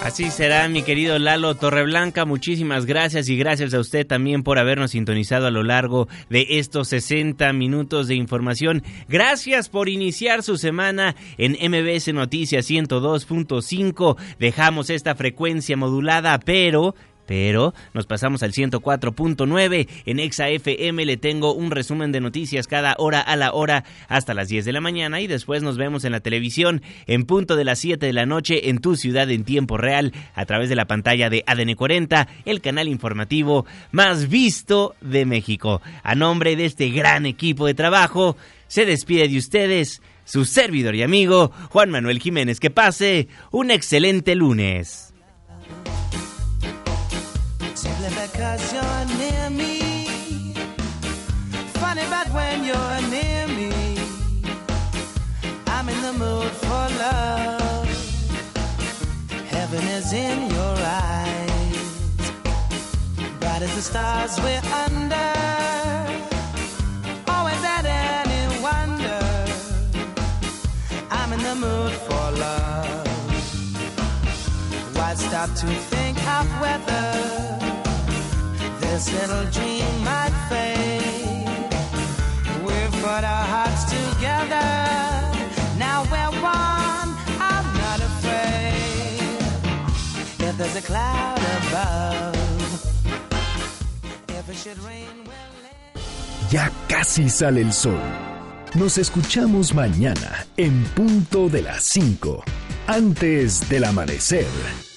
Así será, mi querido Lalo Torreblanca. Muchísimas gracias y gracias a usted también por habernos sintonizado a lo largo de estos 60 minutos de información. Gracias por iniciar su semana en MBS Noticias 102.5. Dejamos esta frecuencia modulada, pero pero nos pasamos al 104.9 en Exa FM. Le tengo un resumen de noticias cada hora a la hora hasta las 10 de la mañana y después nos vemos en la televisión en punto de las 7 de la noche en tu ciudad en tiempo real a través de la pantalla de ADN 40, el canal informativo más visto de México. A nombre de este gran equipo de trabajo, se despide de ustedes su servidor y amigo Juan Manuel Jiménez. Que pase un excelente lunes. Simply because you're near me. Funny, but when you're near me, I'm in the mood for love. Heaven is in your eyes, bright as the stars we're under. Always at any wonder, I'm in the mood for love. Why stop to think of whether? This little dream might fade. We've put our hearts together. Now we're one. I'm not afraid. If there's a cloud above, if it should rain, Ya casi sale el sol. Nos escuchamos mañana en punto de las 5, antes del amanecer.